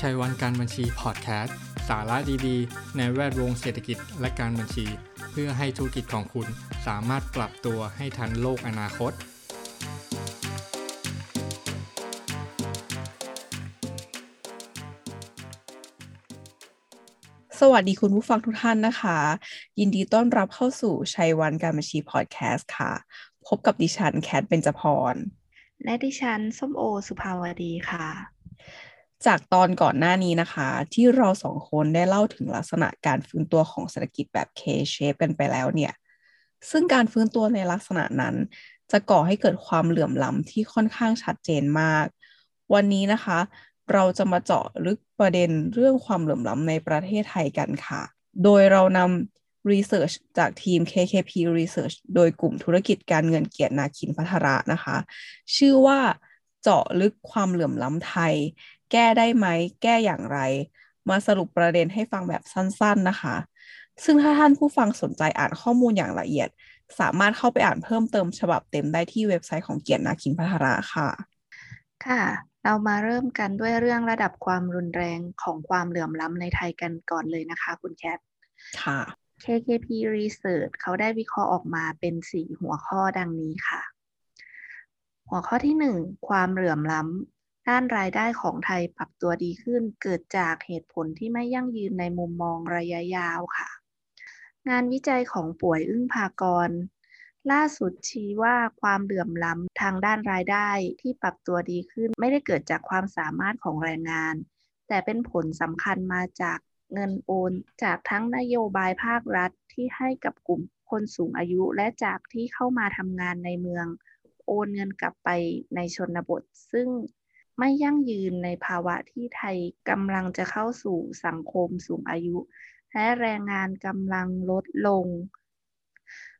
ชัยวันการบัญชีพอดแคสต์สาระดีๆ ในแวดวงเศรษฐกิจและการบัญชี เพื่อให้ธุรกิจของคุณสามารถปรับตัวให้ทันโลกอนาคต สวัสดีคุณผู้ฟังทุกท่านนะคะ ยินดีต้อนรับเข้าสู่ชัยวันการบัญชีพอดแคสต์ค่ะ พบกับดิฉันแคทเบญจพร และดิฉันส้มโอสุภาวดีค่ะ จากตอนก่อนหน้านี้นะคะ ที่เราสองคนได้เล่าถึงลักษณะการฟื้นตัวของเศรษฐกิจแบบ K-shape กันไปแล้วเนี่ย ซึ่งการฟื้นตัวในลักษณะนั้น จะก่อให้เกิดความเหลื่อมล้ำที่ค่อนข้างชัดเจนมาก วันนี้นะคะ เราจะมาเจาะลึกประเด็นเรื่องความเหลื่อมล้ำในประเทศไทยกันค่ะ โดยเรานำ Research จากทีม KKP Research โดยกลุ่มธุรกิจการเงินเกียรตินาคินพัทระนะคะ ชื่อว่าเจาะลึกความเหลื่อมล้ำไทย แก้ได้ไหม แก้อย่างไร มาสรุปประเด็นให้ฟังแบบสั้น ๆนะคะ ซึ่งถ้าท่านผู้ฟังสนใจอ่านข้อมูลอย่างละเอียด สามารถเข้าไปอ่านเพิ่มเติมฉบับเต็มได้ที่เว็บไซต์ของเกียรตินาคินพัทระค่ะ ค่ะ เรามาเริ่มกันด้วยเรื่องระดับความรุนแรงของความเหลื่อมล้ำในไทยกันก่อนเลยนะคะคุณแคทค่ะ KKP Research เขาได้วิเคราะห์ออกมาเป็น4หัวข้อดังนี้ค่ะ หัวข้อที่1ความเหลื่อมล้ำ ด้านรายได้ของไทยปรับตัวดีขึ้น เกิดจากเหตุผลที่ไม่ยั่งยืนในมุมมองระยะยาวค่ะ งานวิจัยของป่วยอึ้งภากร ล่าสุดชี้ว่าความเหลื่อมล้ำทางด้านรายได้ที่ปรับตัวดีขึ้น ไม่ได้เกิดจากความสามารถของแรงงาน แต่เป็นผลสำคัญมาจากเงินโอน จากทั้งนโยบายภาครัฐที่ให้กับกลุ่มคนสูงอายุและจากที่เข้ามาทำงานในเมือง โอนเงินกลับไปในชนบท ซึ่ง ไม่ยั่งยืนในภาวะที่ไทยกำลังจะเข้าสู่สังคมสูงอายุ และแรงงานกำลังลดลง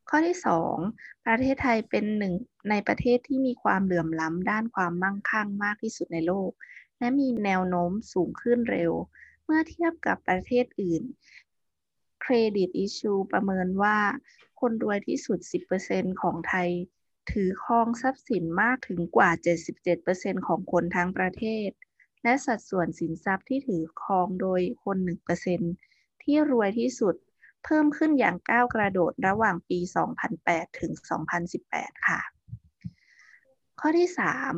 ข้อที่ 2 ประเทศไทยเป็นหนึ่งในประเทศที่มีความเหลื่อมล้ำด้านความมั่งคั่งมากที่สุดในโลก และมีแนวโน้มสูงขึ้นเร็ว เมื่อเทียบกับประเทศอื่น Credit Issue ประเมินว่าคนรวยที่สุด 10%ของไทย ถือครองทรัพย์สินมากถึงกว่า 77%ของคนทั้งประเทศ และสัดส่วนสินทรัพย์ที่ถือครองโดยคน 1%ที่รวยที่สุดเพิ่มขึ้นอย่างก้าวกระโดดระหว่างปี 2008 ถึง 2018 ค่ะ ข้อที่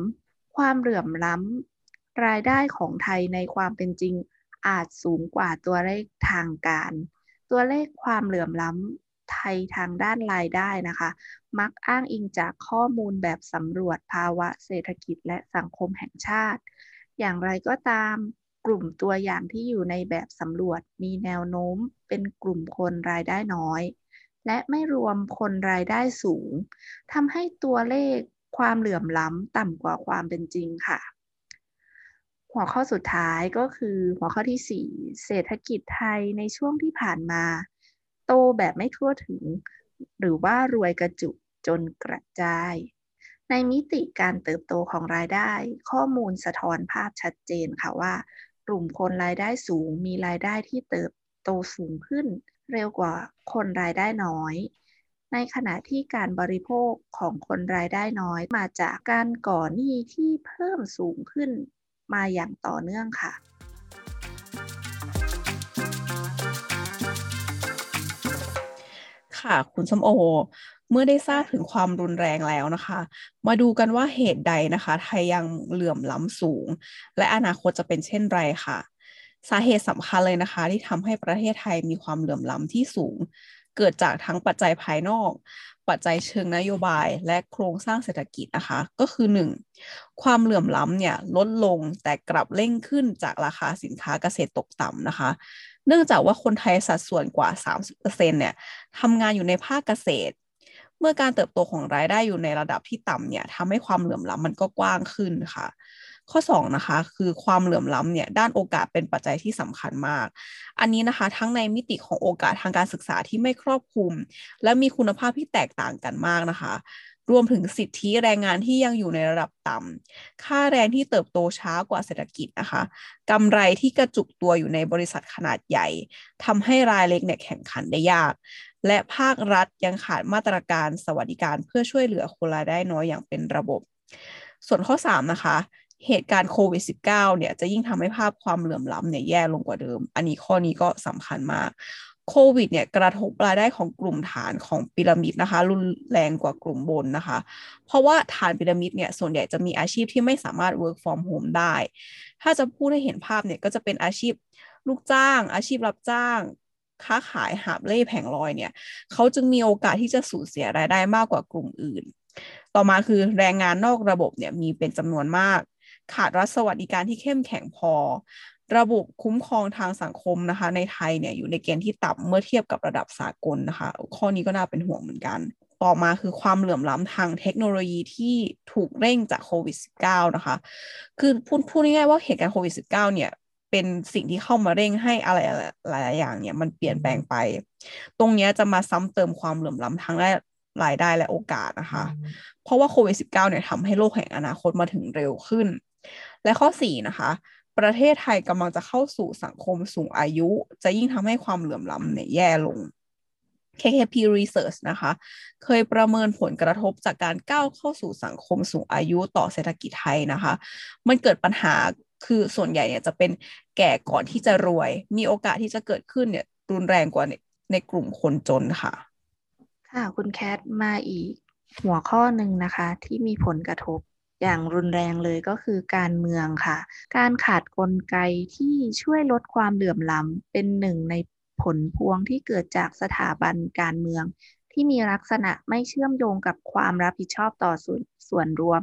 3 ความเหลื่อมล้ำรายได้ของไทยในความเป็นจริงอาจสูงกว่าตัวเลขทางการ ตัวเลขความเหลื่อมล้ำ ไทยทางด้านรายได้นะคะ มักอ้างอิงจากข้อมูลแบบสำรวจภาวะเศรษฐกิจและสังคมแห่งชาติ อย่างไรก็ตามกลุ่มตัวอย่างที่อยู่ในแบบสำรวจมีแนวโน้มเป็นกลุ่มคนรายได้น้อย และไม่รวมคนรายได้สูงทำให้ตัวเลขความเหลื่อมล้ำต่ำกว่าความเป็นจริงค่ะ หัวข้อสุดท้ายก็คือหัวข้อที่ 4 เศรษฐกิจไทยในช่วงที่ผ่านมา ตแบบไม่ทั่วถึง หรือว่ารวยกระจุกจนกระจาย ในมิติการเติบโตของรายได้ ข้อมูลสะท้อนภาพชัดเจนค่ะว่า กลุ่มคนรายได้สูงมีรายได้ที่เติบโตสูงขึ้น เร็วกว่าคนรายได้น้อยในขณะที่การบริโภคของคนรายได้น้อยมาจากการก่อหนี้ที่เพิ่มสูงขึ้นมาอย่างต่อเนื่องค่ะ ค่ะ คุณส้มโอ เมื่อได้ทราบถึงความรุนแรงแล้วนะคะ มาดูกันว่าเหตุใดนะคะ ไทยยังเหลื่อมล้ำสูง และอนาคตจะเป็นเช่นไรค่ะ สาเหตุสำคัญเลยนะคะ ที่ทำให้ประเทศไทยมีความเหลื่อมล้ำที่สูง เกิดจากทั้งปัจจัยภายนอก ปัจจัยเชิงนโยบาย และโครงสร้างเศรษฐกิจนะคะ ก็คือ 1. ความเหลื่อมล้ำเนี่ยลดลงแต่กลับเร่งขึ้นจากราคาสินค้าเกษตรตกต่ำนะคะ เนื่องจากว่าคนไทยสัดส่วนกว่า 30%เนี่ยทำงานอยู่ในภาคเกษตร เมื่อการเติบโตของรายได้อยู่ในระดับที่ต่ำเนี่ยทำให้ความเหลื่อมล้ำมันก็กว้างขึ้นค่ะ ข้อ2นะคะคือความเหลื่อมล้ำเนี่ยด้านโอกาสเป็นปัจจัยที่สำคัญมาก อันนี้นะคะทั้งในมิติของโอกาสทางการศึกษาที่ไม่ครอบคลุม และมีคุณภาพที่แตกต่างกันมากนะคะ รวมถึงสิทธิแรงงานที่ยังอยู่ในระดับต่ำค่าแรงที่เติบโตช้ากว่าเศรษฐกิจนะคะกำไรที่กระจุกตัวอยู่ในบริษัทขนาดใหญ่ทำให้รายเล็กเนี่ยแข่งขันได้ยาก และภาครัฐยังขาดมาตรการสวัสดิการเพื่อช่วยเหลือคนรายได้น้อยอย่างเป็นระบบ ส่วนข้อ 3 นะคะเหตุการณ์โควิด -19 เนี่ยจะยิ่งทำให้ภาพความเหลื่อมล้ำเนี่ยแย่ลงกว่าเดิม อันนี้ข้อนี้ก็สำคัญมาก โควิดเนี่ยกระทบรายได้ของกลุ่มฐานของพีระมิดนะคะ รุนแรงกว่ากลุ่มบนนะคะ เพราะว่าฐานพีระมิดเนี่ยส่วนใหญ่จะมีอาชีพที่ไม่สามารถ work from home ได้ ถ้าจะพูดให้เห็นภาพเนี่ยก็จะเป็นอาชีพลูกจ้าง อาชีพรับจ้าง ค้าขายหาบเล่แผงลอยเนี่ยเขาจึงมีโอกาสที่จะสูญเสียรายได้มากกว่ากลุ่มอื่น ต่อมาคือแรงงานนอกระบบเนี่ยมีเป็นจำนวนมากขาดรัฐสวัสดิการที่เข้มแข็งพอ ระบบคุ้มครองทางสังคมนะคะ ในไทยเนี่ยอยู่ในเกณฑ์ที่ต่ำเมื่อเทียบกับระดับสากลนะคะ ข้อนี้ก็น่าเป็นห่วงเหมือนกัน ต่อมาคือความเหลื่อมล้ำทางเทคโนโลยีที่ถูกเร่งจากโควิด -19 นะคะ คือพูดพูดง่ายๆว่าเหตุการณ์โควิด -19 เนี่ยเป็นสิ่งที่เข้ามาเร่งให้อะไรหลายอย่างเนี่ยมันเปลี่ยนแปลงไป ตรงนี้จะมาซ้ำเติมความเหลื่อมล้ำทางรายได้และโอกาสนะคะ เพราะว่าโควิด -19 เนี่ยทำให้โลกแห่งอนาคตมาถึงเร็วขึ้น และข้อ 4 นะคะ ประเทศไทยกำลังจะเข้าสู่สังคมสูงอายุ จะยิ่งทำให้ความเหลื่อมล้ำเนี่ยแย่ลง KKP Research นะคะ เคยประเมินผลกระทบจากการก้าวเข้าสู่สังคมสูงอายุต่อเศรษฐกิจไทยนะคะ มันเกิดปัญหาคือส่วนใหญ่เนี่ยจะเป็นแก่ก่อนที่จะรวย มีโอกาสที่จะเกิดขึ้นเนี่ยรุนแรงกว่าในในกลุ่มคนจนค่ะ ค่ะ คุณแคทมาอีกหัวข้อหนึ่งนะคะ ที่มีผลกระทบ อย่างรุนแรงเลยก็คือการเมืองค่ะ การขาดกลไกที่ช่วยลดความเหลื่อมล้ำเป็นหนึ่งในผลพวงที่เกิดจากสถาบันการเมือง ที่มีลักษณะไม่เชื่อมโยงกับความรับผิดชอบต่อส่วนส่วนรวม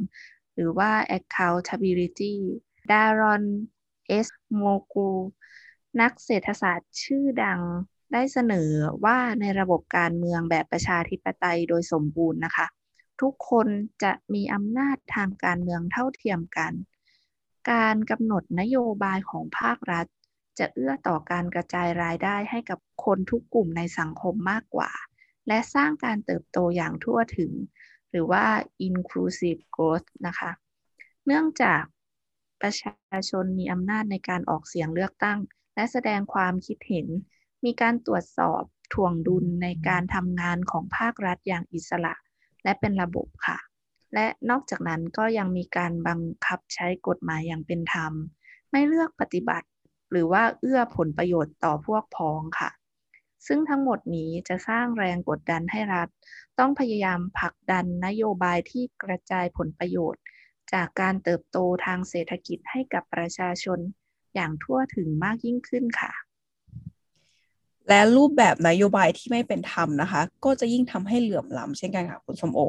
หรือว่า accountability ดารอนเอสโมกูนักเศรษฐศาสตร์ชื่อดังได้เสนอว่าในระบบการเมืองแบบประชาธิปไตยโดยสมบูรณ์นะคะ ทุกคนจะมีอำนาจทางการเมืองเท่าเทียมกัน การกำหนดนโยบายของภาครัฐ จะเอื้อต่อการกระจายรายได้ให้กับคนทุกกลุ่มในสังคมมากกว่า และสร้างการเติบโตอย่างทั่วถึง หรือว่า inclusive growth นะคะ เนื่องจากประชาชนมีอำนาจในการออกเสียงเลือกตั้ง และแสดงความคิดเห็น มีการตรวจสอบถ่วงดุลในการทำงานของภาครัฐอย่างอิสระ และเป็นระบบค่ะ และนอกจากนั้นก็ยังมีการบังคับใช้กฎหมายอย่างเป็นธรรม ไม่เลือกปฏิบัติ หรือว่าเอื้อผลประโยชน์ต่อพวกพ้องค่ะ ซึ่งทั้งหมดนี้จะสร้างแรงกดดันให้รัฐ ต้องพยายามผลักดันนโยบายที่กระจายผลประโยชน์ จากการเติบโตทางเศรษฐกิจให้กับประชาชนอย่างทั่วถึงมากยิ่งขึ้นค่ะ และรูปแบบนโยบายที่ไม่เป็นธรรมนะคะ ก็จะยิ่งทำให้เหลื่อมล้ำเช่นกันค่ะคุณสมโอ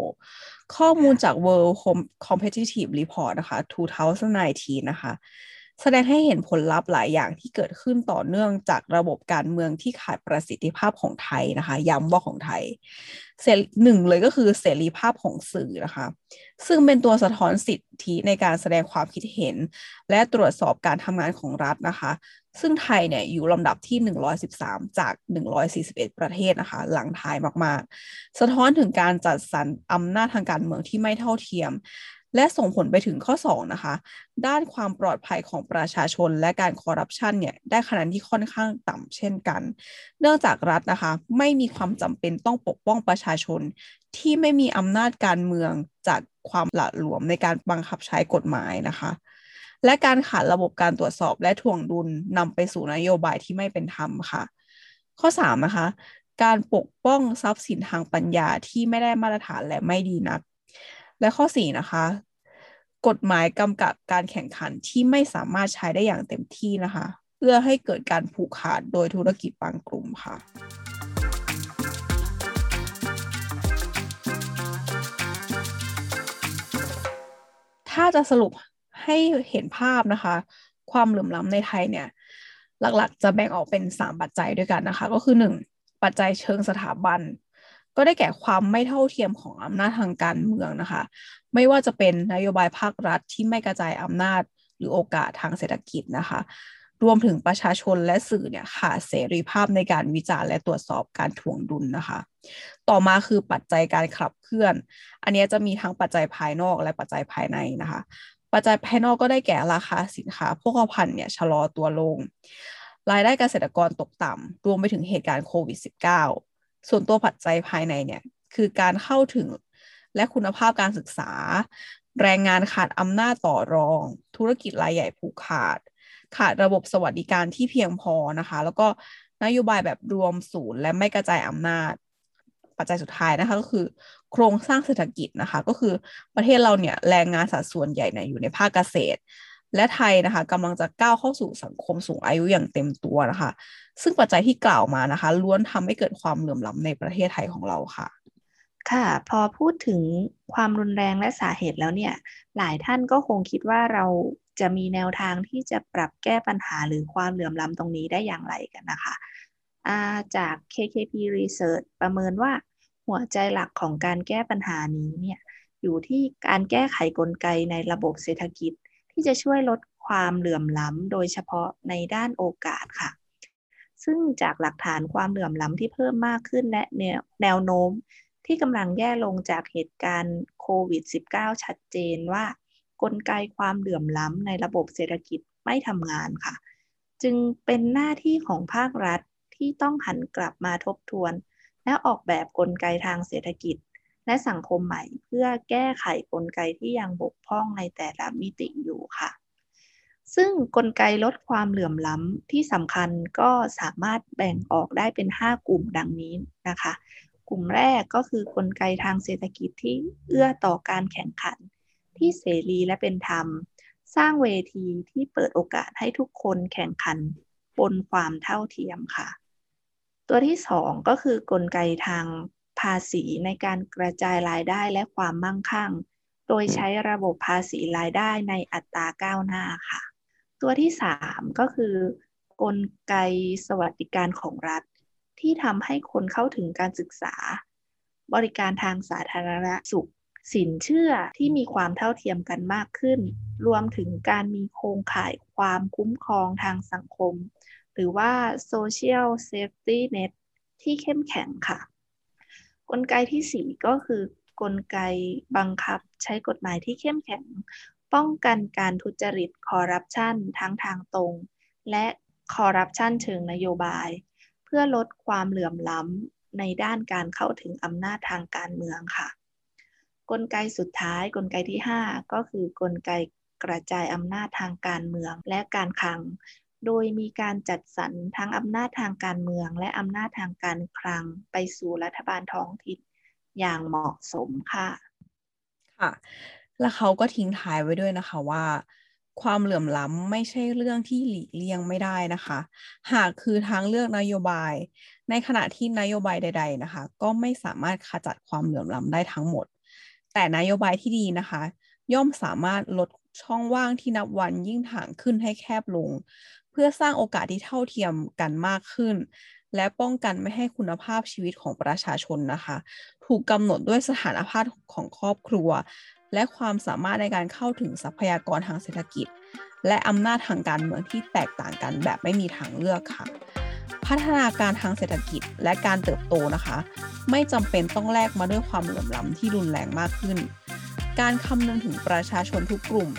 ข้อมูลจาก World Competitive Report นะคะ 2019 นะคะ แสดงให้เห็นผลลัพธ์หลายอย่างที่เกิดขึ้นต่อเนื่องจากระบบการเมืองที่ขาดประสิทธิภาพของไทยนะคะ ย้ำว่าของไทยหนึ่งเลยก็คือเสรีภาพของสื่อนะคะ ซึ่งเป็นตัวสะท้อนสิทธิในการแสดงความคิดเห็น และตรวจสอบการทำงานของรัฐนะคะ ซึ่งไทยเนี่ยอยู่ลำดับที่ 113 จาก 141 ประเทศนะคะ หลังท้ายมากๆ สะท้อนถึงการจัดสรรอำนาจทางการเมืองที่ไม่เท่าเทียม และส่งผลไปถึงข้อ 2 นะคะ ด้านความปลอดภัยของประชาชนและการคอร์รัปชันเนี่ย ได้คะแนนที่ค่อนข้างต่ำเช่นกัน เนื่องจากรัฐนะคะ ไม่มีความจำเป็นต้องปกป้องประชาชน ที่ไม่มีอำนาจการเมืองจากความหละหลวมในการบังคับใช้กฎหมายนะคะ และการขาดระบบการตรวจสอบและถ่วงดุลนำไปสู่นโยบายที่ไม่เป็นธรรมค่ะ ข้อ3นะคะ การปกป้องทรัพย์สินทางปัญญาที่ไม่ได้มาตรฐานและไม่ดีนัก และข้อ4นะคะกฎหมายกำกับการแข่งขันที่ไม่สามารถใช้ได้อย่างเต็มที่นะคะ เพื่อให้เกิดการผูกขาดโดยธุรกิจบางกลุ่มค่ะ ถ้าจะสรุป ให้เห็นภาพนะคะ ความเหลื่อมล้ำในไทยเนี่ย หลักๆ จะแบ่งออกเป็น 3 ปัจจัยด้วยกันนะคะ ก็คือ 1 ปัจจัยเชิงสถาบัน ก็ได้แก่ความไม่เท่าเทียมของอำนาจทางการเมืองนะคะ ไม่ว่าจะเป็นนโยบายภาครัฐที่ไม่กระจายอำนาจหรือโอกาสทางเศรษฐกิจนะคะ รวมถึงประชาชนและสื่อเนี่ยขาดเสรีภาพในการวิจารณ์และตรวจสอบการถ่วงดุลนะคะ ต่อมาคือปัจจัยการขับเคลื่อน อันนี้จะมีทั้งปัจจัยภายนอกและปัจจัยภายในนะคะ ปัจจัยภายนอกก็ได้แก่ราคาสินค้าพวกพันเนี่ยชะลอตัวลง รายได้เกษตรกรตกต่ำรวมไปถึงเหตุการณ์โควิด -19 ส่วนตัวปัจจัยภายในเนี่ยคือการเข้าถึงและคุณภาพการศึกษา แรงงานขาดอำนาจต่อรอง ธุรกิจรายใหญ่ผูกขาด ขาดระบบสวัสดิการที่เพียงพอนะคะ แล้วก็นโยบายแบบรวมศูนย์และไม่กระจายอำนาจ ปัจจัยสุดท้ายนะคะก็คือ โครงสร้างเศรษฐกิจนะคะ ก็คือประเทศเราเนี่ยแรงงานสัดส่วนใหญ่เนี่ยอยู่ในภาคเกษตร และไทยนะคะกำลังจะก้าวเข้าสู่สังคมสูงอายุอย่างเต็มตัวนะคะ ซึ่งปัจจัยที่กล่าวมานะคะ ล้วนทำให้เกิดความเหลื่อมล้ำในประเทศไทยของเราค่ะค่ะ พอพูดถึงความรุนแรงและสาเหตุแล้วเนี่ย หลายท่านก็คงคิดว่าเราจะมีแนวทางที่จะปรับแก้ปัญหาหรือความเหลื่อมล้ำตรงนี้ได้อย่างไรกันนะคะจาก KKP Research ประเมินว่า หัวใจหลักของการแก้ปัญหานี้เนี่ยอยู่ที่การแก้ไขกลไกในระบบเศรษฐกิจ ที่จะช่วยลดความเหลื่อมล้ำโดยเฉพาะในด้านโอกาสค่ะ ซึ่งจากหลักฐานความเหลื่อมล้ำที่เพิ่มมากขึ้นและแนวโน้มที่กำลังแย่ลงจากเหตุการณ์โควิด -19 ชัดเจนว่ากลไกความเหลื่อมล้ำในระบบเศรษฐกิจไม่ทำงานค่ะ จึงเป็นหน้าที่ของภาครัฐที่ต้องหันกลับมาทบทวน และออกแบบกลไกทางเศรษฐกิจ และสังคมใหม่เพื่อแก้ไขกลไกที่ยังบกพร่องในแต่ละมิติอยู่ค่ะ ซึ่งกลไกลดความเหลื่อมล้ำที่สำคัญก็สามารถแบ่งออกได้เป็น 5 กลุ่มดังนี้นะคะ กลุ่มแรกก็คือกลไกทางเศรษฐกิจที่เอื้อต่อการแข่งขัน ที่เสรีและเป็นธรรม สร้างเวทีที่เปิดโอกาสให้ทุกคนแข่งขันบนความเท่าเทียมค่ะ ตัวที่สองก็คือกลไกทางภาษีในการกระจายรายได้และความมั่งคั่ง โดยใช้ระบบภาษีรายได้ในอัตราก้าวหน้าค่ะ ตัวที่สามก็คือกลไกสวัสดิการของรัฐ ที่ทำให้คนเข้าถึงการศึกษา บริการทางสาธารณสุข สินเชื่อที่มีความเท่าเทียมกันมากขึ้น รวมถึงการมีโครงข่ายความคุ้มครองทางสังคม หรือว่า social safety net ที่เข้มแข็งค่ะ กลไกที่ 4 ก็คือกลไกบังคับใช้กฎหมายที่เข้มแข็ง ป้องกันการทุจริตคอร์รัปชันทั้งทางตรง และคอร์รัปชันเชิงนโยบาย เพื่อลดความเหลื่อมล้ำในด้านการเข้าถึงอำนาจทางการเมืองค่ะ กลไกสุดท้ายกลไกที่ 5 ก็คือกลไกกระจายอำนาจทางการเมืองและการคลัง โดยมีการจัดสรรทั้งอำนาจทางการเมือง และอำนาจทางการคลังไปสู่รัฐบาลท้องถิ่นอย่างเหมาะสมค่ะ ค่ะ แล้วเขาก็ทิ้งท้ายไว้ด้วยนะคะว่า ความเหลื่อมล้ำไม่ใช่เรื่องที่หลีกเลี่ยงไม่ได้นะคะ หากคือทางเลือกนโยบาย ในขณะที่นโยบายใด ๆนะคะ ก็ไม่สามารถขจัดความเหลื่อมล้ำได้ทั้งหมด แต่นโยบายที่ดีนะคะ ย่อมสามารถลด ช่องว่างที่นับวันยิ่งถ่างขึ้นให้แคบลง เพื่อสร้างโอกาสที่เท่าเทียมกันมากขึ้น และป้องกันไม่ให้คุณภาพชีวิตของประชาชนนะคะ ถูกกำหนดด้วยสถานภาพของครอบครัว และความสามารถในการเข้าถึงทรัพยากรทางเศรษฐกิจ และอำนาจทางการเมืองที่แตกต่างกันแบบไม่มีทางเลือกค่ะพัฒนาการทางเศรษฐกิจและการเติบโตนะคะ ไม่จำเป็นต้องแลกมาด้วยความเหลื่อมล้ำที่รุนแรงมากขึ้น การคำนึงถึงประชาชนทุกกลุ่ม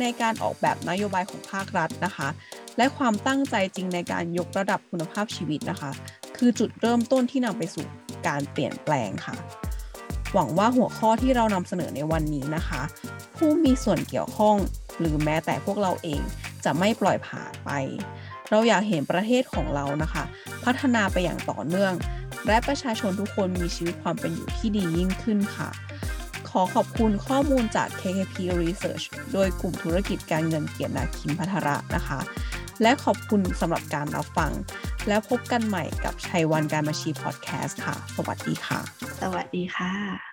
ในการออกแบบนโยบายของภาครัฐนะคะ และความตั้งใจจริงในการยกระดับคุณภาพชีวิตนะคะ คือจุดเริ่มต้นที่นำไปสู่การเปลี่ยนแปลงค่ะ หวังว่าหัวข้อที่เรานำเสนอในวันนี้นะคะ ผู้มีส่วนเกี่ยวข้องหรือแม้แต่พวกเราเองจะไม่ปล่อยผ่านไป เราอยากเห็นประเทศของเรานะคะ พัฒนาไปอย่างต่อเนื่อง และประชาชนทุกคนมีชีวิตความเป็นอยู่ที่ดียิ่งขึ้นค่ะ ขอขอบคุณข้อมูลจาก KKP Research โดยกลุ่มธุรกิจการเงินเกียรตินาคินพัทระนะคะ และขอบคุณสำหรับการรับฟัง แล้วพบกันใหม่กับชัยวันการมาชีพอดแคสต์ค่ะ สวัสดีค่ะ สวัสดีค่ะ